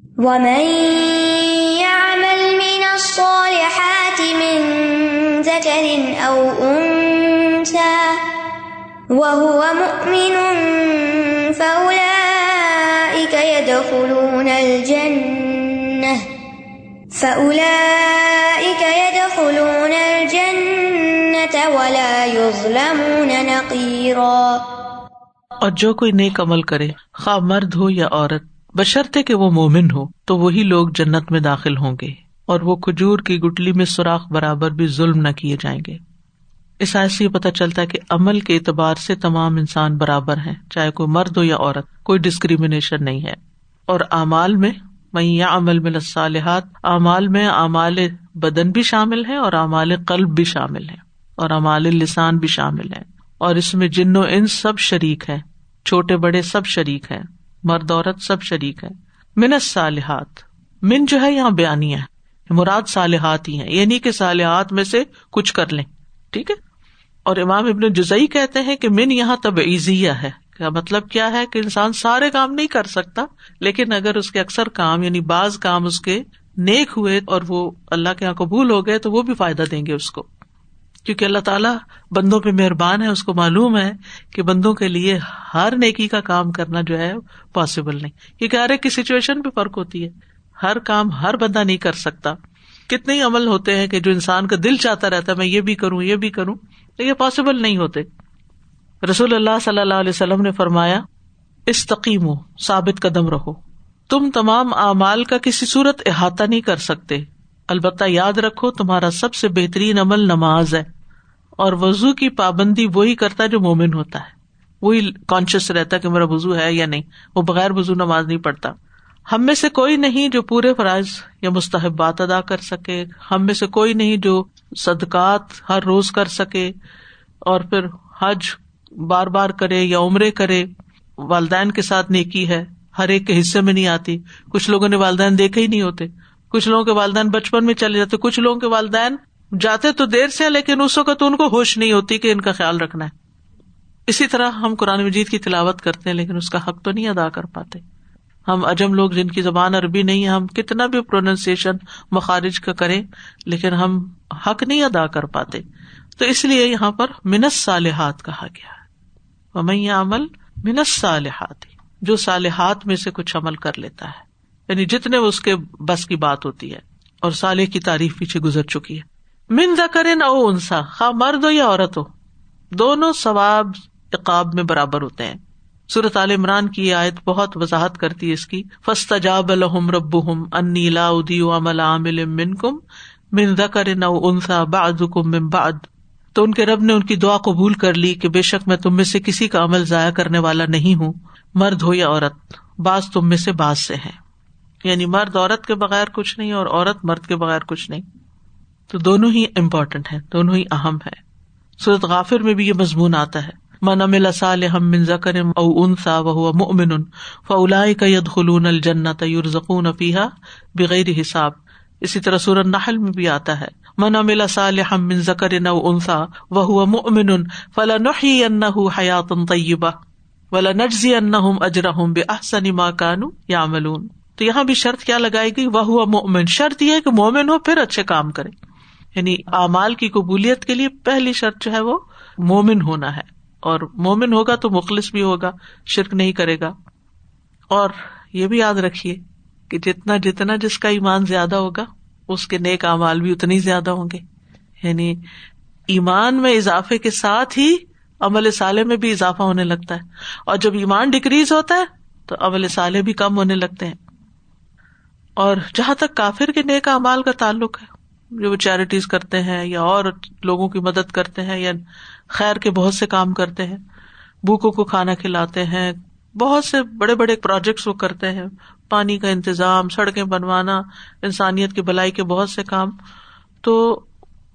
ذكر أو مین وهو مؤمن فأولئك يدخلون الجنة فأولئك يدخلون الجنة ولا يظلمون نقيرا اور جو کوئی نیک عمل کرے خواہ مرد ہو یا عورت بشرتے کہ وہ مومن ہو تو وہی لوگ جنت میں داخل ہوں گے اور وہ کھجور کی گٹلی میں سوراخ برابر بھی ظلم نہ کیے جائیں گے اس سے یہ پتہ چلتا ہے کہ عمل کے اعتبار سے تمام انسان برابر ہیں چاہے کوئی مرد ہو یا عورت کوئی ڈسکریمنیشن نہیں ہے اور امال میں یا عمل میں صالحات امال میں اعمال بدن بھی شامل ہے اور اعمال قلب بھی شامل ہے اور امال لسان بھی شامل ہے اور اس میں جن و سب شریک ہے چھوٹے بڑے سب شریک ہیں مرد عورت سب شریک ہے منس صالحات من جو ہے یہاں بیانیہ مراد صالحات ہی ہیں یعنی کہ صالحات میں سے کچھ کر لیں ٹھیک ہے اور امام ابن جزئی کہتے ہیں کہ من یہاں تب ایزیا ہے مطلب کیا ہے کہ انسان سارے کام نہیں کر سکتا لیکن اگر اس کے اکثر کام یعنی بعض کام اس کے نیک ہوئے اور وہ اللہ کے یہاں قبول ہو گئے تو وہ بھی فائدہ دیں گے اس کو کیونکہ اللہ تعالیٰ بندوں پہ مہربان ہے اس کو معلوم ہے کہ بندوں کے لیے ہر نیکی کا کام کرنا جو ہے پاسبل نہیں کیونکہ ہر ایک کی سچویشن پہ فرق ہوتی ہے ہر کام ہر بندہ نہیں کر سکتا کتنے ہی عمل ہوتے ہیں کہ جو انسان کا دل چاہتا رہتا ہے میں یہ بھی کروں یہ بھی کروں یہ پاسبل نہیں ہوتے رسول اللہ صلی اللہ علیہ وسلم نے فرمایا استقیم ہو ثابت قدم رہو تم تمام اعمال کا کسی صورت احاطہ نہیں کر سکتے البتہ یاد رکھو تمہارا سب سے بہترین عمل نماز ہے اور وضو کی پابندی وہی کرتا ہے جو مومن ہوتا ہے وہی کانشیس رہتا ہے کہ میرا وضو ہے یا نہیں وہ بغیر وضو نماز نہیں پڑھتا ہم میں سے کوئی نہیں جو پورے فرائض یا مستحبات ادا کر سکے ہم میں سے کوئی نہیں جو صدقات ہر روز کر سکے اور پھر حج بار بار کرے یا عمرے کرے والدین کے ساتھ نیکی ہے ہر ایک کے حصے میں نہیں آتی کچھ لوگوں نے والدین دیکھے ہی نہیں ہوتے کچھ لوگوں کے والدین بچپن میں چلے جاتے کچھ لوگوں کے والدین جاتے تو دیر سے لیکن اس وقت ان کو ہوش نہیں ہوتی کہ ان کا خیال رکھنا ہے اسی طرح ہم قرآن مجید کی تلاوت کرتے ہیں لیکن اس کا حق تو نہیں ادا کر پاتے ہم اجم لوگ جن کی زبان عربی نہیں ہے ہم کتنا بھی پروننسیشن مخارج کا کریں لیکن ہم حق نہیں ادا کر پاتے تو اس لیے یہاں پر منس صالحات کہا گیا ہے عمل منس صالحات جو صالحات میں سے کچھ عمل کر لیتا ہے یعنی جتنے اس کے بس کی بات ہوتی ہے اور سالے کی تعریف پیچھے گزر چکی ہے من ذکر او انسا خا مرد ہو یا عورت ہو دونوں ثواب اقاب میں برابر ہوتے ہیں صورت عال عمران کی یہ آیت بہت وضاحت کرتی ہے اس کی فستا جا بل ہم رب ہم انیلا ادی املا عمل من کم من ذکر او انسا باد بعد تو ان کے رب نے ان کی دعا قبول کر لی کہ بے شک میں تم میں سے کسی کا عمل ضائع کرنے والا نہیں ہوں مرد ہو یا عورت بعض تم میں سے بعض سے ہے یعنی مرد عورت کے بغیر کچھ نہیں اور عورت مرد کے بغیر کچھ نہیں تو دونوں ہی امپورٹینٹ ہے دونوں ہی اہم ہے سورت غافر میں بھی یہ مضمون آتا ہے من امل اصال من ذکر او ان سا وہ امن فلا قید خلون الجنت یور افیہ بغیر حساب اسی طرح سورن نحل میں بھی آتا ہے من امل اصال من ذکر او ان سا وہ امن فلاں ان حیات طیبہ ولا نجزی ان اجرہم بے احسن ما کانو یا ملون تو یہاں بھی شرط کیا لگائے گی وہ ہوا مومن شرط یہ کہ مومن ہو پھر اچھے کام کرے یعنی اعمال کی قبولیت کے لیے پہلی شرط جو ہے وہ مومن ہونا ہے اور مومن ہوگا تو مخلص بھی ہوگا شرک نہیں کرے گا اور یہ بھی یاد رکھیے کہ جتنا جتنا جس کا ایمان زیادہ ہوگا اس کے نیک اعمال بھی اتنے زیادہ ہوں گے یعنی ایمان میں اضافے کے ساتھ ہی عمل سالے میں بھی اضافہ ہونے لگتا ہے اور جب ایمان ڈکریز ہوتا ہے تو عمل سالے بھی کم ہونے لگتے ہیں اور جہاں تک کافر کے نیک امال کا تعلق ہے جو وہ چیریٹیز کرتے ہیں یا اور لوگوں کی مدد کرتے ہیں یا خیر کے بہت سے کام کرتے ہیں بھوکوں کو کھانا کھلاتے ہیں بہت سے بڑے بڑے پروجیکٹس وہ کرتے ہیں پانی کا انتظام سڑکیں بنوانا انسانیت کی بھلائی کے بہت سے کام تو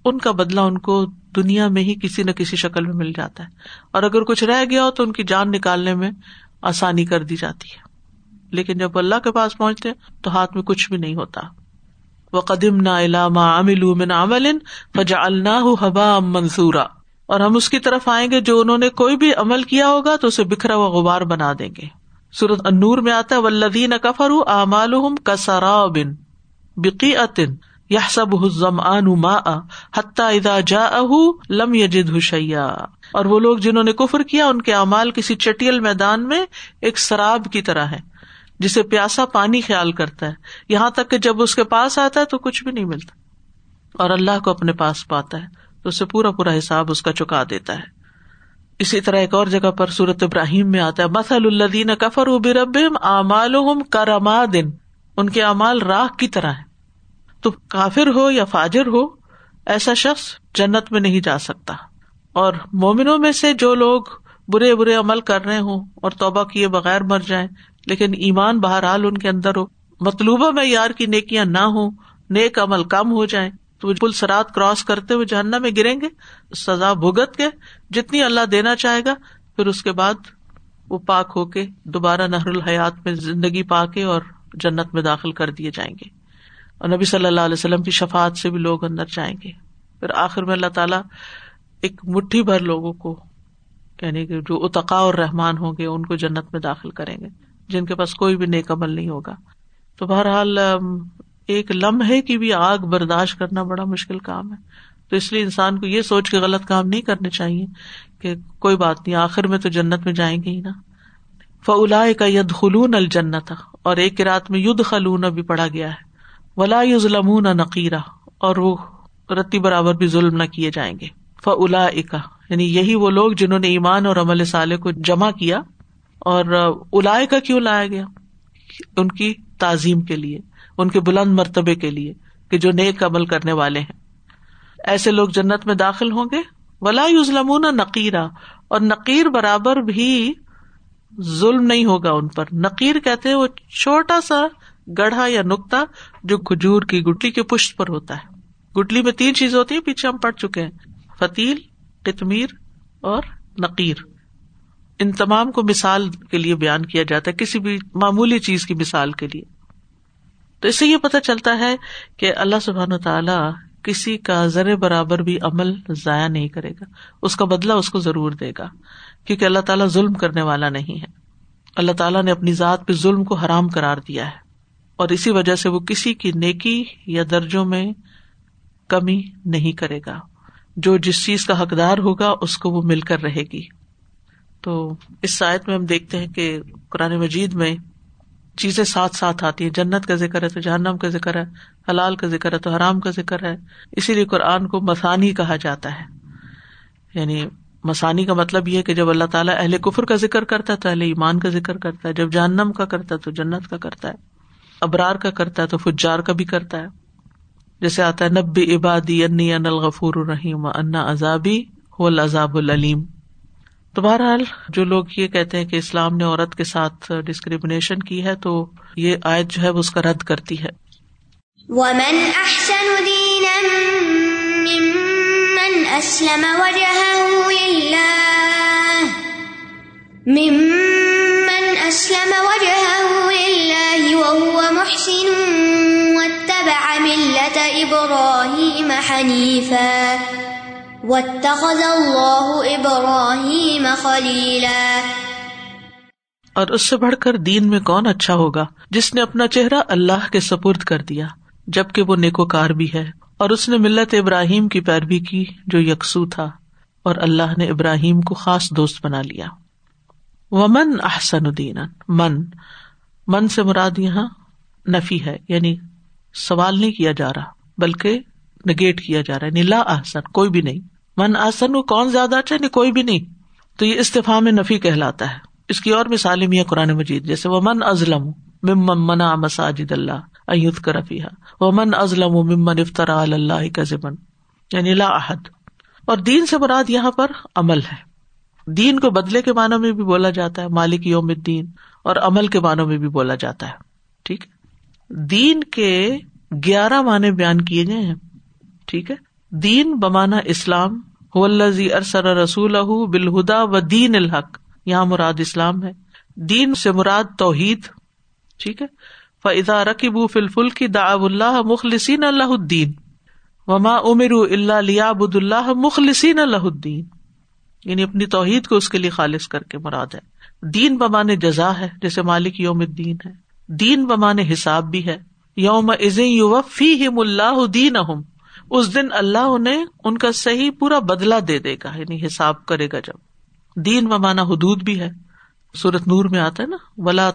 ان کا بدلہ ان کو دنیا میں ہی کسی نہ کسی شکل میں مل جاتا ہے اور اگر کچھ رہ گیا ہو تو ان کی جان نکالنے میں آسانی کر دی جاتی ہے لیکن جب اللہ کے پاس پہنچتے تو ہاتھ میں کچھ بھی نہیں ہوتا وہ قدیم نا علامہ عامل عمل فجا اللہ حبا منصورا اور ہم اس کی طرف آئیں گے جو انہوں نے کوئی بھی عمل کیا ہوگا تو اسے بکھرا ہوا غبار بنا دیں گے سورت انور میں آتا ہے ولدین کفر امال کسرا بن بکی اتن یا سب حزم ان حتا ادا جا اہ لم یجد حشیا اور وہ لوگ جنہوں نے کفر کیا ان کے اعمال کسی چٹیل میدان میں ایک سراب کی طرح ہے جسے پیاسا پانی خیال کرتا ہے یہاں تک کہ جب اس کے پاس آتا ہے تو کچھ بھی نہیں ملتا اور اللہ کو اپنے پاس پاتا ہے ہے تو اسے پورا پورا حساب اس کا چکا دیتا اسی طرح ایک اور جگہ پر سورت ابراہیم میں آتا ہے مسل اللہ دین کفر کرما دن ان کے امال راہ کی طرح ہے تو کافر ہو یا فاجر ہو ایسا شخص جنت میں نہیں جا سکتا اور مومنوں میں سے جو لوگ برے برے عمل کر رہے ہوں اور توبہ کیے بغیر مر جائیں لیکن ایمان بہرحال ان کے اندر ہو مطلوبہ میں یار کی نیکیاں نہ ہوں نیک عمل کم ہو جائیں تو پل سرات کراس کرتے ہوئے جہنا میں گریں گے سزا بھگت کے جتنی اللہ دینا چاہے گا پھر اس کے بعد وہ پاک ہو کے دوبارہ نہر الحیات میں زندگی پا کے اور جنت میں داخل کر دیے جائیں گے اور نبی صلی اللہ علیہ وسلم کی شفات سے بھی لوگ اندر جائیں گے پھر آخر میں اللہ تعالیٰ ایک مٹھی بھر لوگوں کو یعنی کہ جو اتقاء اور رحمان ہوں گے ان کو جنت میں داخل کریں گے جن کے پاس کوئی بھی نیک عمل نہیں ہوگا تو بہرحال ایک لمحے کی بھی آگ برداشت کرنا بڑا مشکل کام ہے تو اس لیے انسان کو یہ سوچ کے غلط کام نہیں کرنے چاہیے کہ کوئی بات نہیں آخر میں تو جنت میں جائیں گے ہی نا فلا کا ید خلون الجنت اور ایک رات میں ید خلون بھی پڑا گیا ہے ولا یوز لمن نقیرہ اور وہ رتی برابر بھی ظلم نہ کیے جائیں گے فلا اکا یعنی یہی وہ لوگ جنہوں نے ایمان اور عمل صالح کو جمع کیا اور الاائے کا کیوں لایا گیا ان کی تعظیم کے لیے ان کے بلند مرتبے کے لیے کہ جو نیک عمل کرنے والے ہیں ایسے لوگ جنت میں داخل ہوں گے ولا نقیرہ اور نقیر برابر بھی ظلم نہیں ہوگا ان پر نقیر کہتے ہیں وہ چھوٹا سا گڑھا یا نکتا جو کھجور کی گٹلی کے پشت پر ہوتا ہے گٹلی میں تین چیزیں ہوتی ہیں پیچھے ہم پڑ چکے ہیں فتیل قطمیر اور نقیر ان تمام کو مثال کے لیے بیان کیا جاتا ہے کسی بھی معمولی چیز کی مثال کے لیے تو اس سے یہ پتہ چلتا ہے کہ اللہ سبحان تعالیٰ کسی کا زر برابر بھی عمل ضائع نہیں کرے گا اس کا بدلہ اس کو ضرور دے گا کیونکہ اللہ تعالیٰ ظلم کرنے والا نہیں ہے اللہ تعالیٰ نے اپنی ذات پہ ظلم کو حرام کرار دیا ہے اور اسی وجہ سے وہ کسی کی نیکی یا درجوں میں کمی نہیں کرے گا جو جس چیز کا حقدار ہوگا اس کو وہ مل کر رہے گی تو اس سائد میں ہم دیکھتے ہیں کہ قرآن مجید میں چیزیں ساتھ ساتھ آتی ہیں جنت کا ذکر ہے تو جہنم کا ذکر ہے حلال کا ذکر ہے تو حرام کا ذکر ہے اسی لیے قرآن کو مسانی کہا جاتا ہے یعنی مسانی کا مطلب یہ کہ جب اللہ تعالیٰ اہل کفر کا ذکر کرتا ہے تو اہل ایمان کا ذکر کرتا ہے جب جہنم کا کرتا ہے تو جنت کا کرتا ہے ابرار کا کرتا ہے تو فجار کا بھی کرتا ہے جیسے آتا ہے نبی عبادی انی ان الغفور الرحیم انا عذابی ہو العذاب العلیم تو بہرحال جو لوگ یہ کہتے ہیں کہ اسلام نے عورت کے ساتھ ڈسکریمنیشن کی ہے تو یہ آیت جو ہے اس کا رد کرتی ہے ومن احسن دینا اسلم اسلم ممن محسن اور اس سے بڑھ کر دین میں کون اچھا ہوگا جس نے اپنا چہرہ اللہ کے سپرد کر دیا جبکہ وہ نیکوکار بھی ہے اور اس نے ملت ابراہیم کی پیروی کی جو یکسو تھا اور اللہ نے ابراہیم کو خاص دوست بنا لیا وہ من احسن من من سے مراد یہاں نفی ہے یعنی سوال نہیں کیا جا رہا بلکہ نگیٹ کیا جا رہا ہے نیلا یعنی احسن کوئی بھی نہیں من آسن وہ کون زیادہ اچھا نہیں یعنی کوئی بھی نہیں تو یہ استفاع میں نفی کہلاتا ہے اس کی اور قرآن مجید جیسے وہ من ازلم ممن ممن مساجد اللہ اللہ ایت کا وہ من ازلم افطرا نیلا یعنی احد اور دین سے براد یہاں پر عمل ہے دین کو بدلے کے معنوں میں بھی بولا جاتا ہے مالک یوم دین اور عمل کے معنوں میں بھی بولا جاتا ہے ٹھیک دین کے گیارہ معنی بیان کیے گئے ہیں ٹھیک ہے دین بمانا اسلام ہو رسول بالہدا و دین الحق یہاں مراد اسلام ہے دین سے مراد توحید ٹھیک ہے فضا کی دا اللہ مخلسین اللہ الدین وما امیر اب اللہ مخلسین اللہ الدین یعنی اپنی توحید کو اس کے لیے خالص کر کے مراد ہے دین بمان جزا ہے جیسے مالک یوم الدین ہے دین بمان حساب بھی ہے یوم از یو ہم اللہ دین اس دن اللہ انہیں ان کا صحیح پورا بدلا دے دے گا یعنی حساب کرے گا جب دین بمانا حدود بھی ہے سورت نور میں آتا ہے نا ولا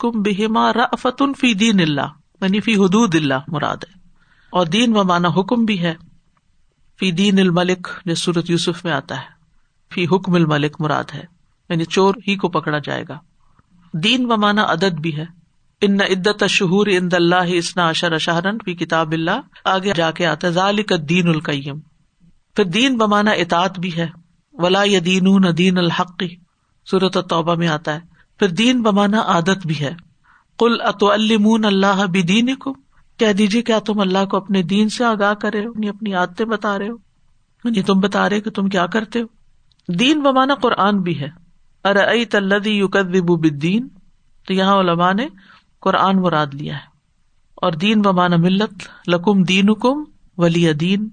کم بہما رفتن فی دین اللہ یعنی فی حدود اللہ مراد ہے اور دین و مانا حکم بھی ہے فی دین الملک جو سورت یوسف میں آتا ہے فی حکم الملک مراد ہے یعنی چور ہی کو پکڑا جائے گا دین بمانا مانا عدد بھی ہے ان عدت شہور ان اللہ اسنا اشر اشہرن فی کتاب اللہ آگے جا کے آتا ذال دین القیم پھر دین بمانا اطاط بھی ہے ولا یا دین دین الحق صورت توبہ میں آتا ہے پھر دین بمانا عادت بھی ہے کل اتو المون اللہ بھی دین کو کہہ دیجیے کیا تم اللہ کو اپنے دین سے آگاہ کرے ہو نہیں یعنی اپنی عادتیں بتا رہے ہو یعنی تم بتا رہے کہ تم کیا کرتے ہو دین بمانا قرآن بھی ہے ارے تلدی یو کدین تو یہاں علماء نے قرآن مراد لیا ہے اور دین ملت لکم دین ولی دین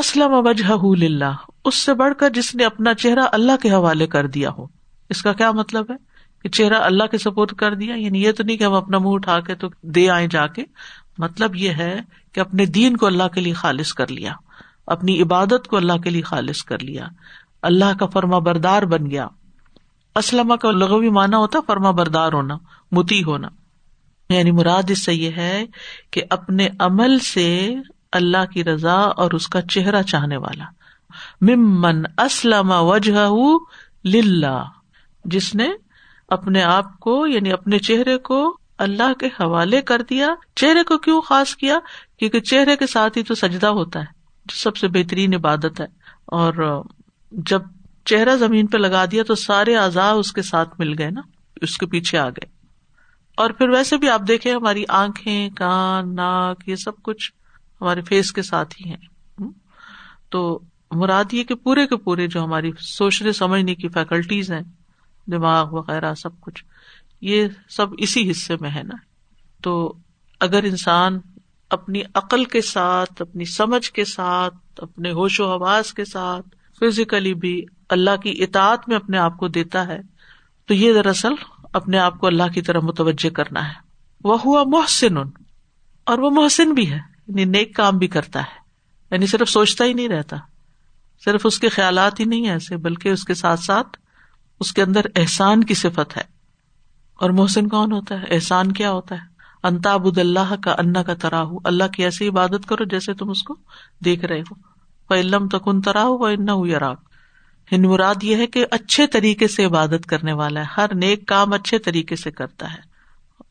اسلم وجہ للہ اس سے بڑھ کر جس نے اپنا چہرہ اللہ کے حوالے کر دیا ہو اس کا کیا مطلب ہے کہ چہرہ اللہ کے سپورٹ کر دیا یعنی یہ تو نہیں کہ ہم اپنا منہ اٹھا کے تو دے آئے جا کے مطلب یہ ہے کہ اپنے دین کو اللہ کے لیے خالص کر لیا اپنی عبادت کو اللہ کے لیے خالص کر لیا اللہ کا فرما بردار بن گیا اسلم کا لغوی معنی مانا ہوتا فرما بردار ہونا متی ہونا یعنی مراد اس سے یہ ہے کہ اپنے عمل سے اللہ کی رضا اور اس کا چہرہ چاہنے والا ممن اسلم وجہ للہ جس نے اپنے آپ کو یعنی اپنے چہرے کو اللہ کے حوالے کر دیا چہرے کو کیوں خاص کیا کیونکہ چہرے کے ساتھ ہی تو سجدہ ہوتا ہے جو سب سے بہترین عبادت ہے اور جب چہرہ زمین پہ لگا دیا تو سارے اعضاء اس کے ساتھ مل گئے نا اس کے پیچھے آ گئے اور پھر ویسے بھی آپ دیکھے ہماری آنکھیں کان ناک یہ سب کچھ ہمارے فیس کے ساتھ ہی ہے تو مراد یہ کہ پورے کے پورے جو ہماری سوچنے سمجھنے کی فیکلٹیز ہیں دماغ وغیرہ سب کچھ یہ سب اسی حصے میں ہے نا تو اگر انسان اپنی عقل کے ساتھ اپنی سمجھ کے ساتھ اپنے ہوش و حواز کے ساتھ فزیکلی بھی اللہ کی اطاعت میں اپنے آپ کو دیتا ہے تو یہ دراصل اپنے آپ کو اللہ کی طرح متوجہ کرنا ہے وہ ہوا محسن اور وہ محسن بھی ہے یعنی نیک کام بھی کرتا ہے یعنی صرف سوچتا ہی نہیں رہتا صرف اس کے خیالات ہی نہیں ایسے بلکہ اس کے ساتھ ساتھ اس کے اندر احسان کی صفت ہے اور محسن کون ہوتا ہے احسان کیا ہوتا ہے انتاب اللہ کا انا کا ترا ہو اللہ کی ایسی عبادت کرو جیسے تم اس کو دیکھ رہے ہو علم تراہ ان انا ہو یا یعنی مراد یہ ہے کہ اچھے طریقے سے عبادت کرنے والا ہے ہر نیک کام اچھے طریقے سے کرتا ہے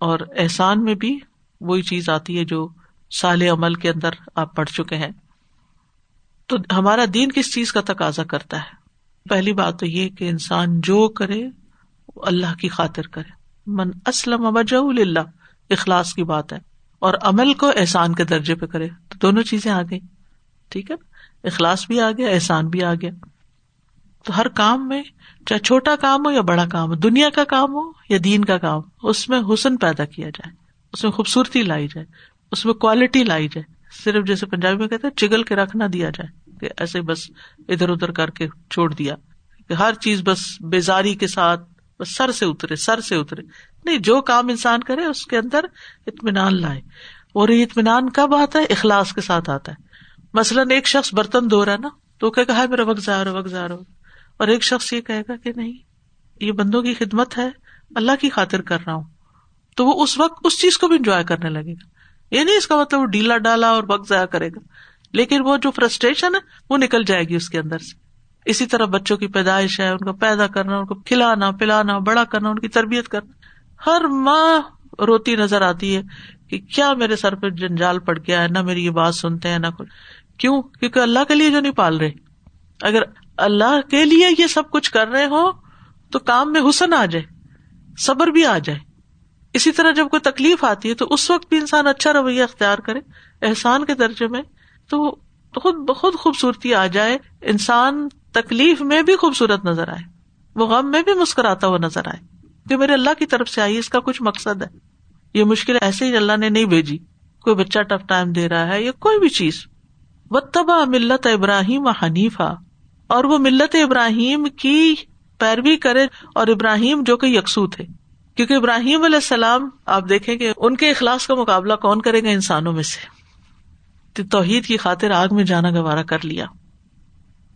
اور احسان میں بھی وہی چیز آتی ہے جو سال عمل کے اندر آپ پڑھ چکے ہیں تو ہمارا دین کس چیز کا تقاضا کرتا ہے پہلی بات تو یہ کہ انسان جو کرے اللہ کی خاطر کرے من اسلم اللہ اخلاص کی بات ہے اور عمل کو احسان کے درجے پہ کرے تو دونوں چیزیں آ گئی ٹھیک ہے اخلاص بھی آ گیا احسان بھی آ گیا تو ہر کام میں چاہے چھوٹا کام ہو یا بڑا کام ہو دنیا کا کام ہو یا دین کا کام ہو اس میں حسن پیدا کیا جائے اس میں خوبصورتی لائی جائے اس میں کوالٹی لائی جائے صرف جیسے پنجابی میں کہتے ہیں چگل کے رکھنا دیا جائے کہ ایسے بس ادھر ادھر کر کے چھوڑ دیا کہ ہر چیز بس بیزاری کے ساتھ بس سر سے اترے سر سے اترے نہیں جو کام انسان کرے اس کے اندر اطمینان لائے اور یہ اطمینان کب آتا ہے اخلاص کے ساتھ آتا ہے مثلاً ایک شخص برتن دھو رہا ہے نا تو کہا ہے میرا وقت ہو وقت ہو اور ایک شخص یہ کہے گا کہ نہیں یہ بندوں کی خدمت ہے اللہ کی خاطر کر رہا ہوں تو وہ اس وقت اس چیز کو بھی انجوائے کرنے لگے گا یہ نہیں اس کا مطلب وہ ڈیلا ڈالا اور وقت ضائع کرے گا لیکن وہ جو فرسٹریشن ہے وہ نکل جائے گی اس کے اندر سے اسی طرح بچوں کی پیدائش ہے ان کو پیدا کرنا ان کو کھلانا پلانا بڑا کرنا ان کی تربیت کرنا ہر ماں روتی نظر آتی ہے کہ کیا میرے سر پہ جنجال پڑ گیا ہے نہ میری یہ بات سنتے ہیں نہ کیوں کیونکہ اللہ کے لیے جو نہیں پال رہے اگر اللہ کے لیے یہ سب کچھ کر رہے ہو تو کام میں حسن آ جائے صبر بھی آ جائے اسی طرح جب کوئی تکلیف آتی ہے تو اس وقت بھی انسان اچھا رویہ اختیار کرے احسان کے درجے میں تو خود بخود خوبصورتی آ جائے انسان تکلیف میں بھی خوبصورت نظر آئے وہ غم میں بھی مسکراتا ہوا نظر آئے کہ میرے اللہ کی طرف سے آئی اس کا کچھ مقصد ہے یہ مشکل ایسے ہی اللہ نے نہیں بھیجی کوئی بچہ ٹف ٹائم دے رہا ہے یا کوئی بھی چیز وہ تباہ ملت ابراہیم حنیفا اور وہ ملت ابراہیم کی پیروی کرے اور ابراہیم جو کہ یکسو تھے کیونکہ ابراہیم علیہ السلام آپ دیکھیں گے کی خاطر آگ میں جانا گوارا کر لیا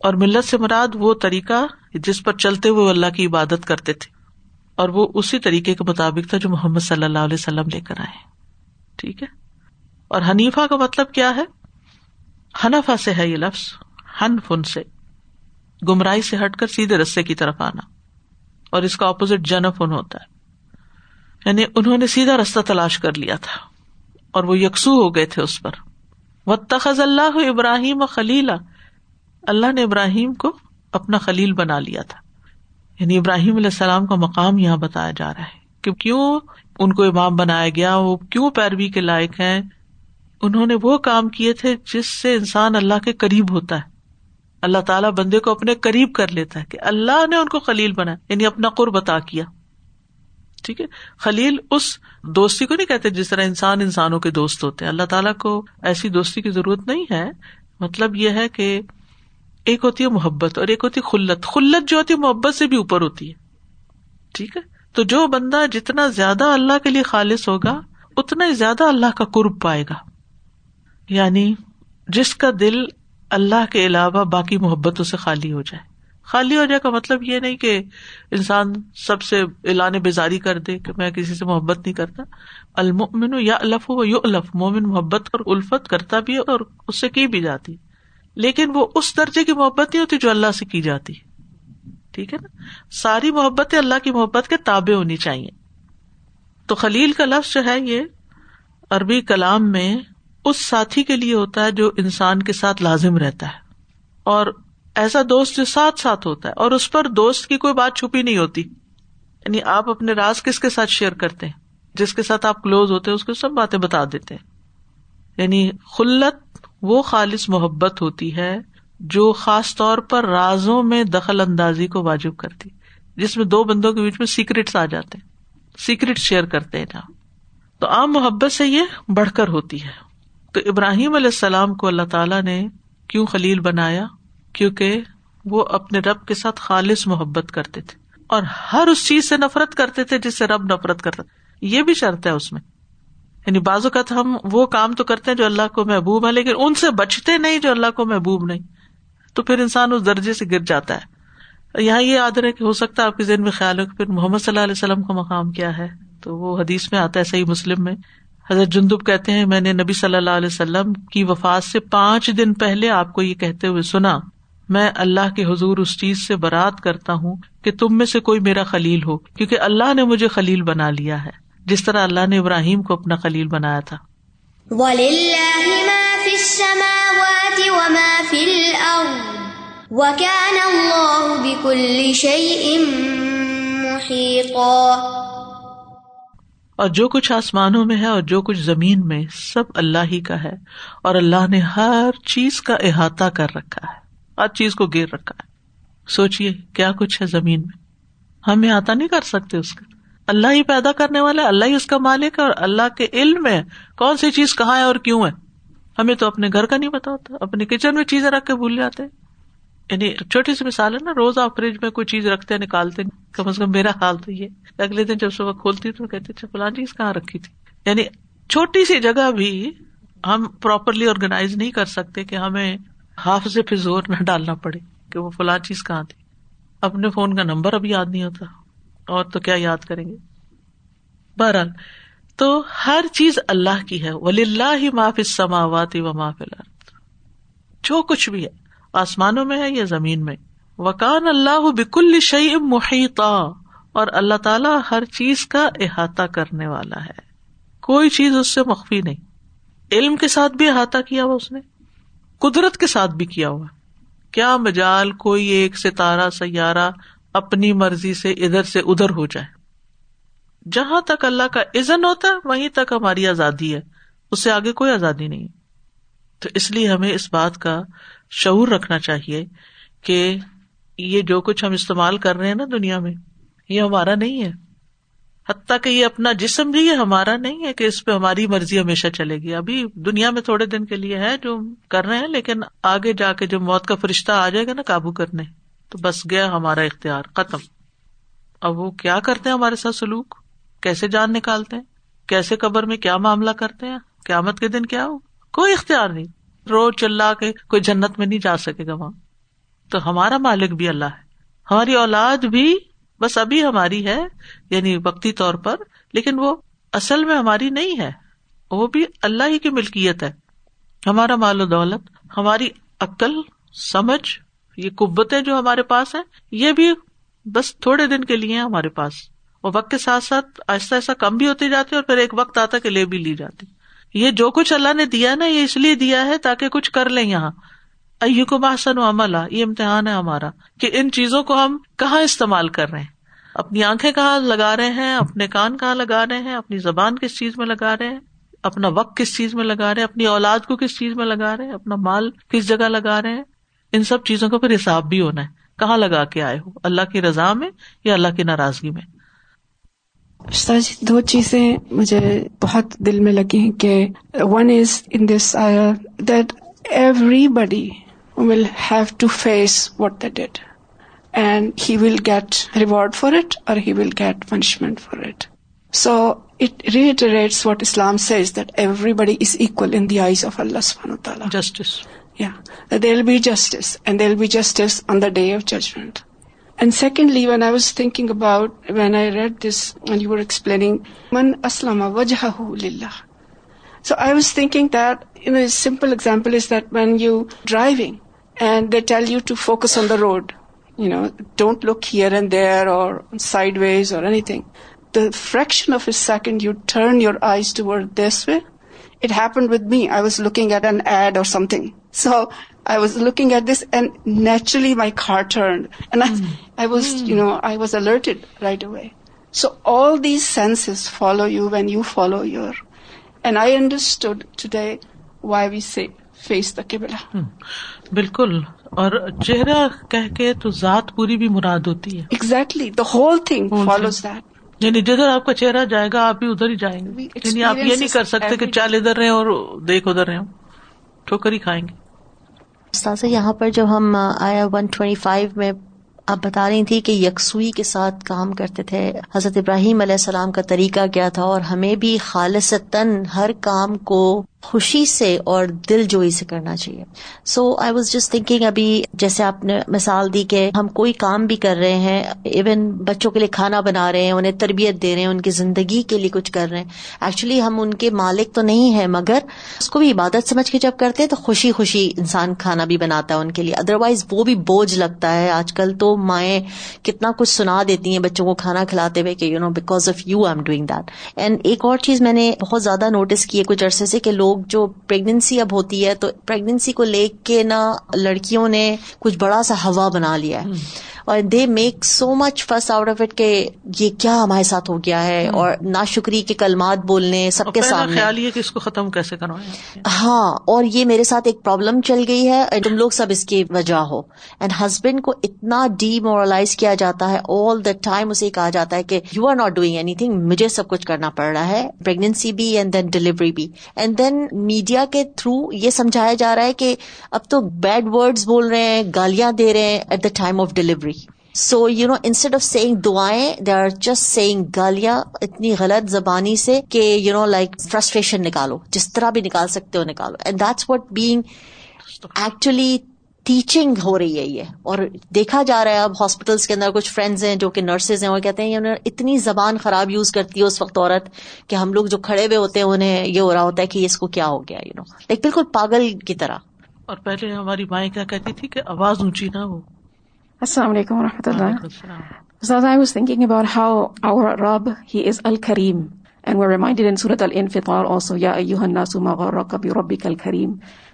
اور ملت سے مراد وہ طریقہ جس پر چلتے ہوئے اللہ کی عبادت کرتے تھے اور وہ اسی طریقے کے مطابق تھا جو محمد صلی اللہ علیہ وسلم لے کر آئے ٹھیک ہے اور حنیفہ کا مطلب کیا ہے حنفا سے ہے یہ لفظ ہن فن سے گمراہی سے ہٹ کر سیدھے رستے کی طرف آنا اور اس کا اپوزٹ جنفن ہوتا ہے یعنی انہوں نے سیدھا رستہ تلاش کر لیا تھا اور وہ یکسو ہو گئے تھے اس پر و تخذ اللہ ابراہیم خلیلا اللہ نے ابراہیم کو اپنا خلیل بنا لیا تھا یعنی ابراہیم علیہ السلام کا مقام یہاں بتایا جا رہا ہے کہ کیوں ان کو امام بنایا گیا وہ کیوں پیروی کے لائق ہیں انہوں نے وہ کام کیے تھے جس سے انسان اللہ کے قریب ہوتا ہے اللہ تعالیٰ بندے کو اپنے قریب کر لیتا ہے کہ اللہ نے ان کو خلیل بنا یعنی اپنا قرب عطا کیا ٹھیک ہے خلیل اس دوستی کو نہیں کہتے جس طرح انسان انسانوں کے دوست ہوتے ہیں اللہ تعالیٰ کو ایسی دوستی کی ضرورت نہیں ہے مطلب یہ ہے کہ ایک ہوتی ہے محبت اور ایک ہوتی ہے خلت خلت جو ہوتی ہے محبت سے بھی اوپر ہوتی ہے ٹھیک ہے تو جو بندہ جتنا زیادہ اللہ کے لیے خالص ہوگا اتنا ہی زیادہ اللہ کا قرب پائے گا یعنی جس کا دل اللہ کے علاوہ باقی محبتوں سے خالی ہو جائے خالی ہو جائے کا مطلب یہ نہیں کہ انسان سب سے اعلان بزاری کر دے کہ میں کسی سے محبت نہیں کرتا المن یا الف ہو یو الف مومن محبت اور الفت کرتا بھی ہے اور اس سے کی بھی جاتی لیکن وہ اس درجے کی محبت نہیں ہوتی جو اللہ سے کی جاتی ٹھیک ہے نا ساری محبتیں اللہ کی محبت کے تابے ہونی چاہیے تو خلیل کا لفظ جو ہے یہ عربی کلام میں اس ساتھی کے لیے ہوتا ہے جو انسان کے ساتھ لازم رہتا ہے اور ایسا دوست جو ساتھ ساتھ ہوتا ہے اور اس پر دوست کی کوئی بات چھپی نہیں ہوتی یعنی آپ اپنے راز کس کے ساتھ شیئر کرتے ہیں جس کے ساتھ آپ کلوز ہوتے ہیں اس کو سب باتیں بتا دیتے ہیں یعنی خلت وہ خالص محبت ہوتی ہے جو خاص طور پر رازوں میں دخل اندازی کو واجب کرتی جس میں دو بندوں کے بیچ میں سیکرٹس آ جاتے ہیں سیکرٹ شیئر کرتے ہیں جہاں تو عام محبت سے یہ بڑھ کر ہوتی ہے تو ابراہیم علیہ السلام کو اللہ تعالیٰ نے کیوں خلیل بنایا کیونکہ وہ اپنے رب کے ساتھ خالص محبت کرتے تھے اور ہر اس چیز سے نفرت کرتے تھے جس سے رب نفرت کرتا یہ بھی شرط ہے اس میں یعنی بعض اوقات ہم وہ کام تو کرتے ہیں جو اللہ کو محبوب ہے لیکن ان سے بچتے نہیں جو اللہ کو محبوب نہیں تو پھر انسان اس درجے سے گر جاتا ہے یہاں یہ یاد رہے کہ ہو سکتا ہے آپ کے ذہن میں خیال ہو کہ پھر محمد صلی اللہ علیہ وسلم کا مقام کیا ہے تو وہ حدیث میں آتا ہے صحیح مسلم میں حضرت جندب کہتے ہیں میں نے نبی صلی اللہ علیہ وسلم کی وفات سے پانچ دن پہلے آپ کو یہ کہتے ہوئے سنا میں اللہ کے حضور اس چیز سے برات کرتا ہوں کہ تم میں سے کوئی میرا خلیل ہو کیونکہ اللہ نے مجھے خلیل بنا لیا ہے جس طرح اللہ نے ابراہیم کو اپنا خلیل بنایا تھا اور جو کچھ آسمانوں میں ہے اور جو کچھ زمین میں سب اللہ ہی کا ہے اور اللہ نے ہر چیز کا احاطہ کر رکھا ہے ہر چیز کو گیر رکھا ہے سوچیے کیا کچھ ہے زمین میں ہم احاطہ نہیں کر سکتے اس کا اللہ ہی پیدا کرنے والا اللہ ہی اس کا مالک ہے اور اللہ کے علم میں کون سی چیز کہاں ہے اور کیوں ہے ہمیں تو اپنے گھر کا نہیں پتا ہوتا اپنے کچن میں چیزیں رکھ کے بھول جاتے ہیں یعنی چھوٹی سی مثال ہے نا روز آپ فریج میں کوئی چیز رکھتے نکالتے کم از کم میرا حال تو یہ اگلے دن جب صبح کھولتی تو کہتے اچھا، چیز کہاں رکھی تھی یعنی چھوٹی سی جگہ بھی ہم پراپرلی آرگنائز نہیں کر سکتے کہ ہمیں حافظ پھر زور نہ ڈالنا پڑے کہ وہ فلان چیز کہاں تھی اپنے فون کا نمبر اب یاد نہیں ہوتا اور تو کیا یاد کریں گے بہرحال تو ہر چیز اللہ کی ہے ولی اللہ ہی ماف اس معاف جو کچھ بھی ہے آسمانوں میں ہے یا زمین میں وکان اللہ بکل شعی محیط اور اللہ تعالیٰ ہر چیز کا احاطہ کرنے والا ہے کوئی چیز اس سے مخفی نہیں علم کے ساتھ بھی احاطہ کیا ہوا اس نے قدرت کے ساتھ بھی کیا ہوا کیا مجال کوئی ایک ستارہ سیارہ اپنی مرضی سے ادھر سے ادھر ہو جائے جہاں تک اللہ کا عزن ہوتا ہے وہیں تک ہماری آزادی ہے اس سے آگے کوئی آزادی نہیں تو اس لیے ہمیں اس بات کا شعور رکھنا چاہیے کہ یہ جو کچھ ہم استعمال کر رہے ہیں نا دنیا میں یہ ہمارا نہیں ہے حتیٰ کہ یہ اپنا جسم بھی یہ ہمارا نہیں ہے کہ اس پہ ہماری مرضی ہمیشہ چلے گی ابھی دنیا میں تھوڑے دن کے لیے ہے جو کر رہے ہیں لیکن آگے جا کے جو موت کا فرشتہ آ جائے گا نا قابو کرنے تو بس گیا ہمارا اختیار ختم اب وہ کیا کرتے ہیں ہمارے ساتھ سلوک کیسے جان نکالتے ہیں کیسے قبر میں کیا معاملہ کرتے ہیں قیامت کے دن کیا ہو کوئی اختیار نہیں رو چل کے کوئی جنت میں نہیں جا سکے گا وہاں تو ہمارا مالک بھی اللہ ہے ہماری اولاد بھی بس ابھی ہماری ہے یعنی وقتی طور پر لیکن وہ اصل میں ہماری نہیں ہے وہ بھی اللہ ہی کی ملکیت ہے ہمارا مال و دولت ہماری عقل سمجھ یہ قبتیں جو ہمارے پاس ہیں یہ بھی بس تھوڑے دن کے لیے ہمارے پاس اور وقت کے ساتھ ساتھ آہستہ آہستہ کم بھی ہوتی جاتی ہے اور پھر ایک وقت آتا کہ لے بھی لی جاتی یہ جو کچھ اللہ نے دیا نا یہ اس لیے دیا ہے تاکہ کچھ کر لیں یہاں احیو کو بحسن و عمل یہ امتحان ہے ہمارا کہ ان چیزوں کو ہم کہاں استعمال کر رہے ہیں اپنی آنکھیں کہاں لگا رہے ہیں اپنے کان کہاں لگا رہے ہیں اپنی زبان کس چیز میں لگا رہے ہیں اپنا وقت کس چیز میں لگا رہے ہیں اپنی اولاد کو کس چیز میں لگا رہے ہیں اپنا مال کس جگہ لگا رہے ہیں ان سب چیزوں کا پھر حساب بھی ہونا ہے کہاں لگا کے آئے ہو اللہ کی رضا میں یا اللہ کی ناراضگی میں اشتا جی دو چیزیں مجھے بہت دل میں لگی ہیں کہ one is in this era everybody will have to face what did and he will get reward for it اور he will get punishment for it so it rates what Islam says that everybody is equal in the eyes of اللہ تعالیٰ justice یا they will be justice and they will be justice on the day of judgement And secondly, when I was thinking about, when I read this and you were explaining, man aslama wajhahu lillah. So I was thinking that, a simple example is that when you driving and they tell you to focus on the road, don't look here and there or sideways or anything. The fraction of a second you turn your eyes toward this way, it happened with me. I was looking at an ad or something. So I was looking at this and naturally my cart you know I was way so all these follow you when you follow your and I understand today why we see face the کی بیٹا بالکل اور چہرہ کہہ کے تو ذات پوری بھی مراد ہوتی ہے exactly the whole thing follows that یعنی جدھر آپ کا چہرہ جائے گا آپ بھی ادھر ہی جائیں گے یعنی آپ یہ نہیں کر سکتے کہ چال ادھر رہے اور دیکھ ادھر رہے ٹھوکر ہی کھائیں گے استاذ یہاں پر جب ہم آیا ون ٹوینٹی فائیو میں آپ بتا رہی تھی کہ یکسوئی کے ساتھ کام کرتے تھے حضرت ابراہیم علیہ السلام کا طریقہ کیا تھا اور ہمیں بھی خالص تن ہر کام کو خوشی سے اور دل جوئی سے کرنا چاہیے so I was just thinking ابھی جیسے آپ نے مثال دی کہ ہم کوئی کام بھی کر رہے ہیں ایون بچوں کے لیے کھانا بنا رہے ہیں انہیں تربیت دے رہے ہیں ان کی زندگی کے لیے کچھ کر رہے ہیں ایکچولی ہم ان کے مالک تو نہیں ہے مگر اس کو بھی عبادت سمجھ کے جب کرتے ہیں تو خوشی خوشی انسان کھانا بھی بناتا ہے ان کے لیے ادر وائز وہ بھی بوجھ لگتا ہے آج کل تو مائیں کتنا کچھ سنا دیتی ہیں بچوں کو کھانا کھلاتے ہوئے کہ you know because of you I am doing that and ایک اور چیز میں نے بہت زیادہ نوٹس کی ہے کچھ عرصے سے کہ لوگ لوگ جو پریگنسی اب ہوتی ہے تو پریگنسی کو لے کے نا لڑکیوں نے کچھ بڑا سا ہوا بنا لیا ہے اور دے میک سو مچ فس آؤٹ آف اٹ کہ یہ کیا ہمارے ساتھ ہو گیا ہے اور نا شکریہ کے کلمات بولنے سب کے ساتھ خیال یہ کہ اس کو ختم کیسے کرو ہاں اور یہ میرے ساتھ ایک پرابلم چل گئی ہے تم لوگ سب اس کی وجہ ہو اینڈ ہسبینڈ کو اتنا ڈی مورلائز کیا جاتا ہے آل دا ٹائم اسے کہا جاتا ہے کہ you are not doing anything مجھے سب کچھ کرنا پڑ رہا ہے پریگنینسی بھی اینڈ دین ڈلیوری بھی اینڈ دین میڈیا کے تھرو یہ سمجھایا جا رہا ہے کہ اب تو بیڈ ورڈ بول رہے ہیں گالیاں دے رہے ہیں at the time of delivery so you know instead of saying دعائیں دے آر جسٹ سیئنگ گالیاں اتنی غلط زبانی سے کہ یو نو لائک فرسٹریشن نکالو جس طرح بھی نکال سکتے ہو نکالو and that's what being actually teaching ہو رہی ہے یہ اور دیکھا جا رہا ہے اب ہاسپٹلس کے اندر کچھ فرینڈز ہیں جو کہ نرسز ہیں وہ کہتے ہیں اتنی زبان خراب یوز کرتی ہے اس وقت عورت کہ ہم لوگ جو کھڑے ہوئے ہوتے ہیں انہیں یہ ہو رہا ہوتا ہے کہ اس کو کیا ہو گیا یو نو لائک بالکل پاگل کی طرح اور پہلے ہماری مائیں کیا کہتی تھی کہ آواز اونچی نہ ہو السلام علیکم و رحمۃ اللہ سز I was thinking about how our رب ہی از ال کریم اینڈ ویئر ریمائنڈیڈ ان سورت الفطار اولسو یا ایو ہن ناسو مغور رب کبی ربی کل کریم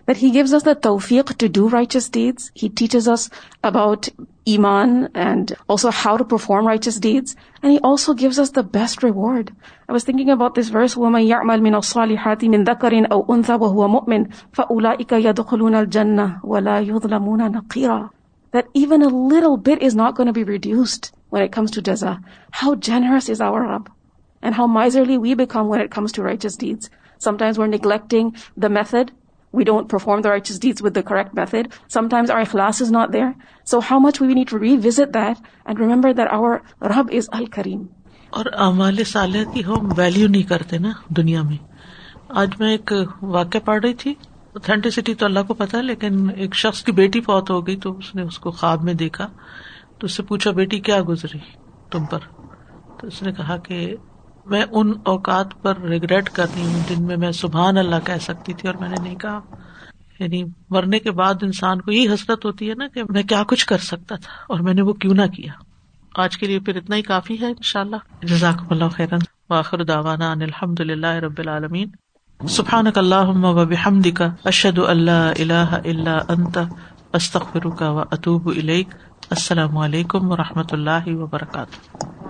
but he gives us the توفیق to do righteous deeds he teaches us about ایمان and also how to perform righteous deeds and he also gives us the best reward I was thinking about this verse وو مین یا امل مین اوس علی ہاتی مین دا کرین او انزا و ہو مو فا اولا اکا یا دخلون الجنا ولا یو نقیرہ that even a little bit is not going to be reduced when it comes to jaza. How generous is our Rabb? And how miserly we become when it comes to righteous deeds. Sometimes we're neglecting the method. We don't perform the righteous deeds with the correct method. Sometimes our ikhlas is not there. So how much we need to revisit that and remember that our Rabb is Al-Kareem. اور اعمال صالح کی ہم value نہیں کرتے نا دنیا میں آج میں ایک واقعہ پڑھ رہی تھی اوتنٹسٹی تو اللہ کو پتا لیکن ایک شخص کی بیٹی فوت ہو گئی تو اس اس نے کو خواب میں دیکھا تو اس سے پوچھا بیٹی کیا گزری تم پر تو اس نے کہا کہ میں ان اوقات پر ریگریٹ کر رہی ہوں جن میں میں سبحان اللہ کہہ سکتی تھی اور میں نے نہیں کہا یعنی مرنے کے بعد انسان کو یہ حسرت ہوتی ہے نا کہ میں کیا کچھ کر سکتا تھا اور میں نے وہ کیوں نہ کیا آج کے لیے پھر اتنا ہی کافی ہے ان شاء اللہ جزاک اللہ خیرن واخر داوانا الحمد للہ رب العالمین سبحان اللہ وحمد اشد اللہ اللہ اللہ انت استخر و اطوب اللہ السلام علیکم و رحمۃ اللہ وبرکاتہ